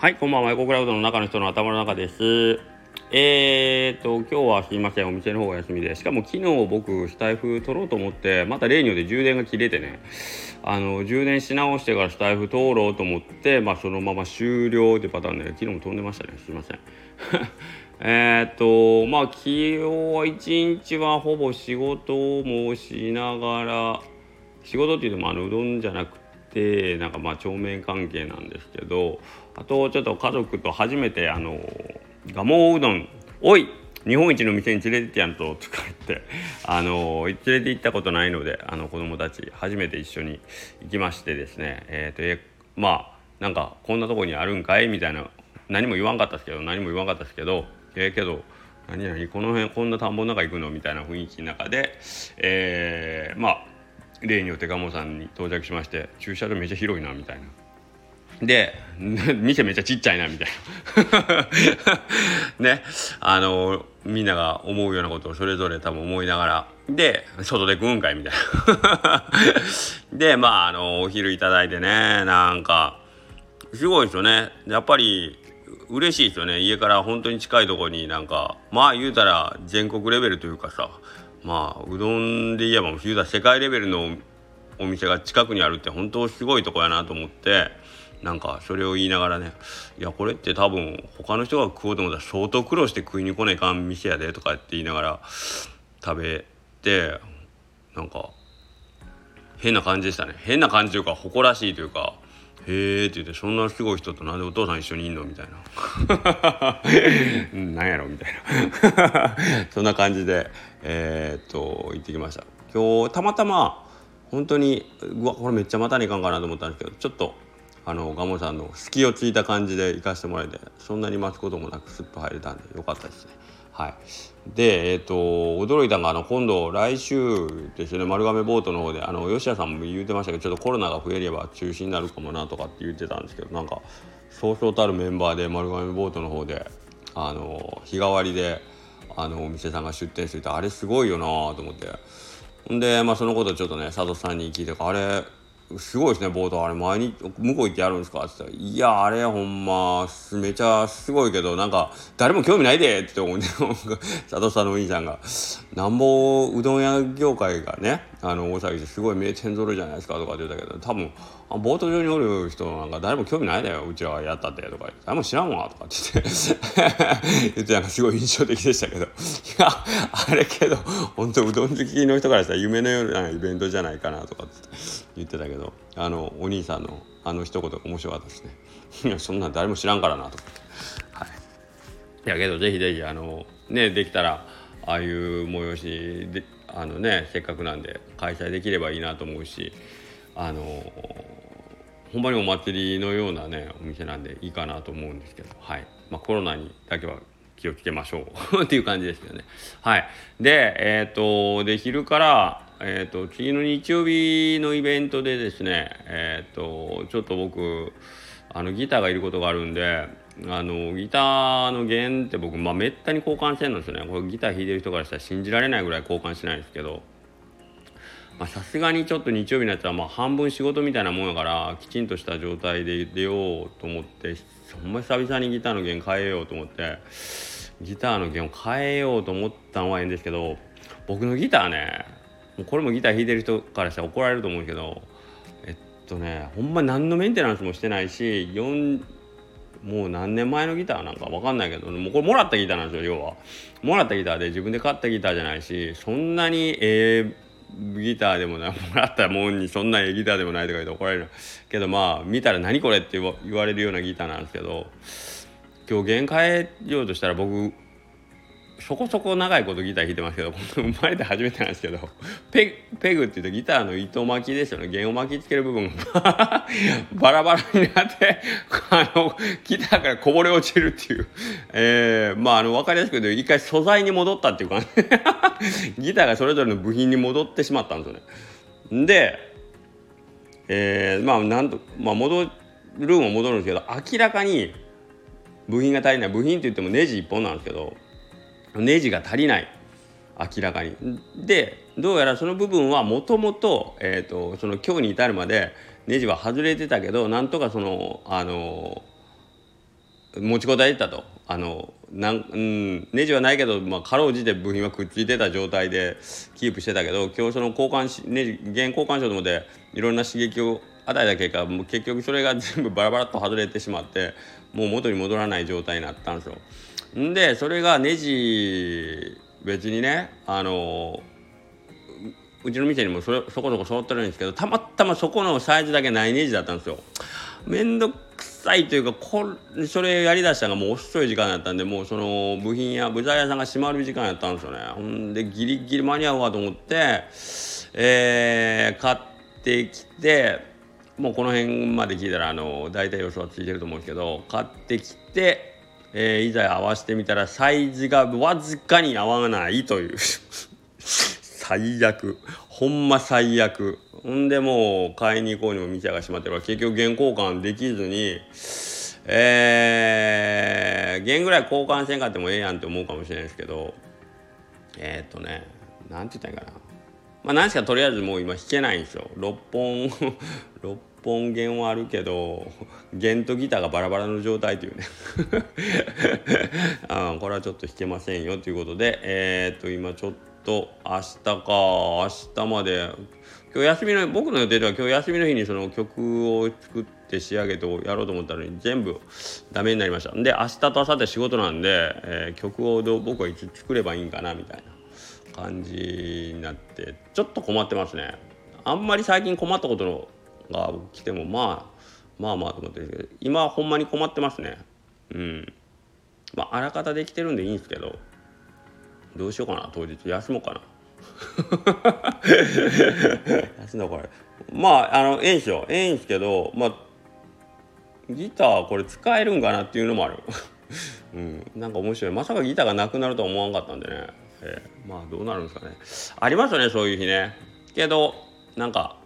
はい、こんばんは。エコクラウドの中の人の頭の中です。えーと、今日はすいません。お店の方が休みで。しかも昨日僕、スタイフ取ろうと思って、また例によって充電が切れてね、あの、充電し直してからスタイフ通ろうと思って、まあそのまま終了ってパターンで、昨日も飛んでましたね。すいません。えっと、まあ昨日は一日はほぼ仕事もしながら、仕事っていうのもあのうどんじゃなくてなんかまあ帳面関係なんですけどあとちょっと家族と初めてあの蒲生うどんおい日本一の店に連れてってやんととか言ってあの連れて行ったことないのであの子供たち初めて一緒に行きましてですねえっ、ー、とえまあなんかこんなとこにあるんかい？みたいな何も言わんかったですけど何も言わんかったですけどええー、けど何々この辺こんな田んぼの中行くの？みたいな雰囲気の中でえー、まあ例によってモさんに到着しまして駐車場めっちゃ広いなみたいな。で 店めっちゃちっちゃいなみたいな。ね。あのみんなが思うようなことをそれぞれ多分思いながら。で外で食うんかいみたいな。でまああのお昼いただいてねなんかすごいですよね。やっぱり嬉しいですよね。家から本当に近いとこになんかまあ言うたら全国レベルというかさまあうどんで言えば言うたら世界レベルのお店が近くにあるって本当すごいとこやなと思ってなんかそれを言いながらねいやこれって多分他の人が食おうと思ったら相当苦労して食いに来ないかん店やでとかって言いながら食べてなんか変な感じでしたね。変な感じというか誇らしいというかへえって言ってそんなすごい人となんでお父さん一緒にいんのみたいな。うん、なんやろみたいな。そんな感じでえー、っと行ってきました。今日たまたま本当にうわこれめっちゃ待たにいかんかなと思ったんですけどちょっとあのガモさんの隙をついた感じで行かしてもらえてそんなに待つこともなくスッと入れたんでよかったですね。はい。でえっ、と驚いたのがあの今度来週ですよね。丸亀ボートの方であの吉田さんも言うてましたけどちょっとコロナが増えれば中止になるかもなとかって言ってたんですけどなんかそうそうたるメンバーで丸亀ボートの方であの日替わりであのお店さんが出店しててあれすごいよなと思って。んでまあそのことちょっとね佐藤さんに聞いてあれすごいですね、ボート。あれ、前に、向こう行ってやるんですか？って言ったら、いや、あれ、ほんま、めちゃすごいけど、なんか、誰も興味ないでって思うね、佐藤さんのお兄さんが。なんぼ、うどん屋業界がね、あの、大騒ぎですごい名店揃いじゃないですかとかって言ったけど、多分、あボート上におる人なんか誰も興味ないだよ、うちはやったってとか誰も知らんわとかって。言って言ってなんかすごい印象的でしたけど。いやあれけど本当うどん好きの人からしたら夢のようなイベントじゃないかなとかって言ってたけど。あのお兄さんのあの一言面白かったですね。いやそんなん誰も知らんからなとかはい。いやけどぜひぜひあのねできたらああいう催しであのねせっかくなんで開催できればいいなと思うしあのほんまにお祭りのようなねお店なんでいいかなと思うんですけどはい、まあ、コロナにだけは気をつけましょう。っていう感じですよね。はい。でえっ、ー、とで昼からえーと、次の日曜日のイベントでですね、えーと、ちょっと僕あのギターがいることがあるんであのギターの弦って僕、まあ、めったに交換してるんですよね。これギター弾いてる人からしたら信じられないぐらい交換しないですけど。さすがにちょっと日曜日になったらまあ半分仕事みたいなもんやからきちんとした状態で出ようと思ってほんま久々にギターの弦変えようと思ってギターの弦を変えようと思ったのはええんですけど僕のギターねもうこれもギター弾いてる人からしたら怒られると思うけどえっとねほんま何のメンテナンスもしてないし4もう何年前のギターなんか分かんないけどもうこれもらったギターなんですよ要は。もらったギターで自分で買ったギターじゃないしそんなにええギターでもないもらったもんにそんなええギターでもないとか言って怒られる。けどまあ見たら何これって言われるようなギターなんですけど今日弦変えようとしたら僕そこそこ長いことギター弾いてますけど生まれて初めてなんですけどペペグっていうとギターの糸巻きですよね。弦を巻きつける部分が バラバラになってあのギターからこぼれ落ちるっていう、えー、まああの分かりやすく言うと一回素材に戻ったっていうか ギターがそれぞれの部品に戻ってしまったんですよね。で、えー、まあなんと、まあ、戻るも戻るんですけど明らかに部品が足りない。部品って言ってもネジ1本なんですけどネジが足りない明らかに。でどうやらその部分はもともとえっとその今日に至るまでネジは外れてたけどなんとかそのあの持ちこたえてたとあのなんうんネジはないけど、まあ、かろうじて部品はくっついてた状態でキープしてたけど今日その交換しネジ原交換しようと思っていろんな刺激を与えた結果もう結局それが全部バラバラっと外れてしまってもう元に戻らない状態になったんですよ。んでそれがネジ別にねあのうちの店にもそれそこそこ揃ってるんですけどたまたまそこのサイズだけないネジだったんですよ。めんどくさいというかこそれやりだしたのがもう遅い時間だったんでもうその部品や部材屋さんが閉まる時間やったんですよねほんでギリギリ間に合うわと思ってえー、買ってきてもうこの辺まで聞いたらあの大体予想はついてると思うんですけど買ってきて、えー、いざ合わせてみたらサイズがわずかに合わないという。最悪。ほんま最悪。ほんでもう買いに行こうにも店が閉まってるから結局原交換できずにえー、原ぐらい交換せんかってもええやんって思うかもしれないですけどえー、っとねなんて言ったらいいかな。まあ何しかとりあえずもう今弾けないんですよ。6本 6本弦はあるけど弦とギターがバラバラの状態というね。あこれはちょっと弾けませんよということでえー、っと今ちょっと明日か明日まで今日休みの僕の予定では今日休みの日にその曲を作って仕上げてやろうと思ったのに全部ダメになりました。で明日と明後日仕事なんで、えー、曲をどう僕はいつ作ればいいんかなみたいな感じになってちょっと困ってますね。あんまり最近困ったことのが来てもまあまあまあと思ってるけど今はほんまに困ってますね。うん。まああらかたできてるんでいいんですけどどうしようかな当日。休もうかな。休んだこれまああのええんすよ。ええんすけどまあギターこれ使えるんかなっていうのもある。うん。なんか面白い。まさかギターがなくなるとは思わんかったんでね、えー、まあどうなるんですかね。ありますよねそういう日ね。けどなんか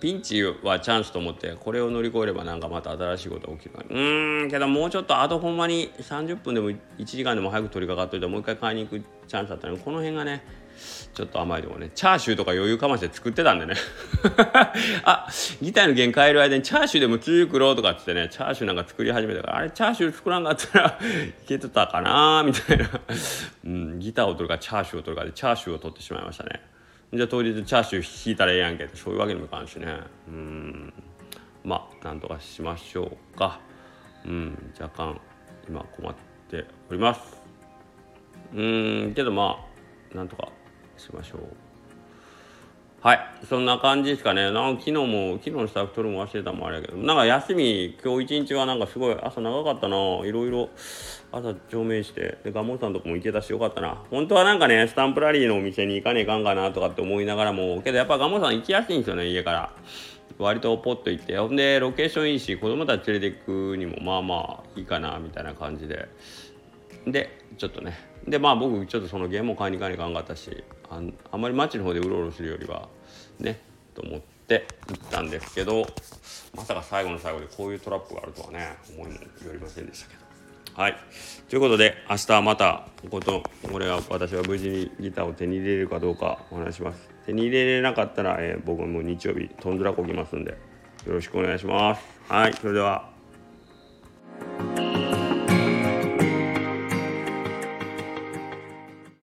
ピンチはチャンスと思ってこれを乗り越えればなんかまた新しいことが起きるうんけどもうちょっとあとほんまに30分でも1時間でも早く取り掛かっといてもう一回買いに行くチャンスだったのにこの辺がねちょっと甘いとこね。チャーシューとか余裕かまして作ってたんでね。あギターの弦変える間にチャーシューでも作ろうとかっつってねチャーシューなんか作り始めたからあれチャーシュー作らんかったら いけてたかなみたいな、うん、ギターを取るかチャーシューを取るかでチャーシューを取ってしまいましたね。じゃあ当日チャーシュー引いたらええやんけ。ってそういうわけにもいかんしね。うん。まあなんとかしましょうか。うん。若干今困っております。うん。けどまあなんとかしましょう。はい。そんな感じですかね。なんか昨日も昨日のスタッフ取るも忘れたもあれやけど。なんか休み今日一日はなんかすごい朝長かったな。いろいろ朝上名して。でガモさんとこも行けたしよかったな。本当はなんかねスタンプラリーのお店に行かねえかんかなとかって思いながらも。けどやっぱガモさん行きやすいんですよね家から。割とポッと行って。ほんでロケーションいいし子供たち連れて行くにもまあまあいいかなみたいな感じで。でちょっとねでまあ僕ちょっとそのゲームを買いに行かねえかんかったしああんまり街の方でうろうろするよりはねと思って行ったんですけどまさか最後の最後でこういうトラップがあるとはね思いもよりませんでしたけど。はい。ということで、明日また、こと、これは私は無事にギターを手に入れれるかどうかお話します。手に入れれなかったら、えー、僕はも日曜日、トンズラこきますんで、よろしくお願いします。はい。それでは。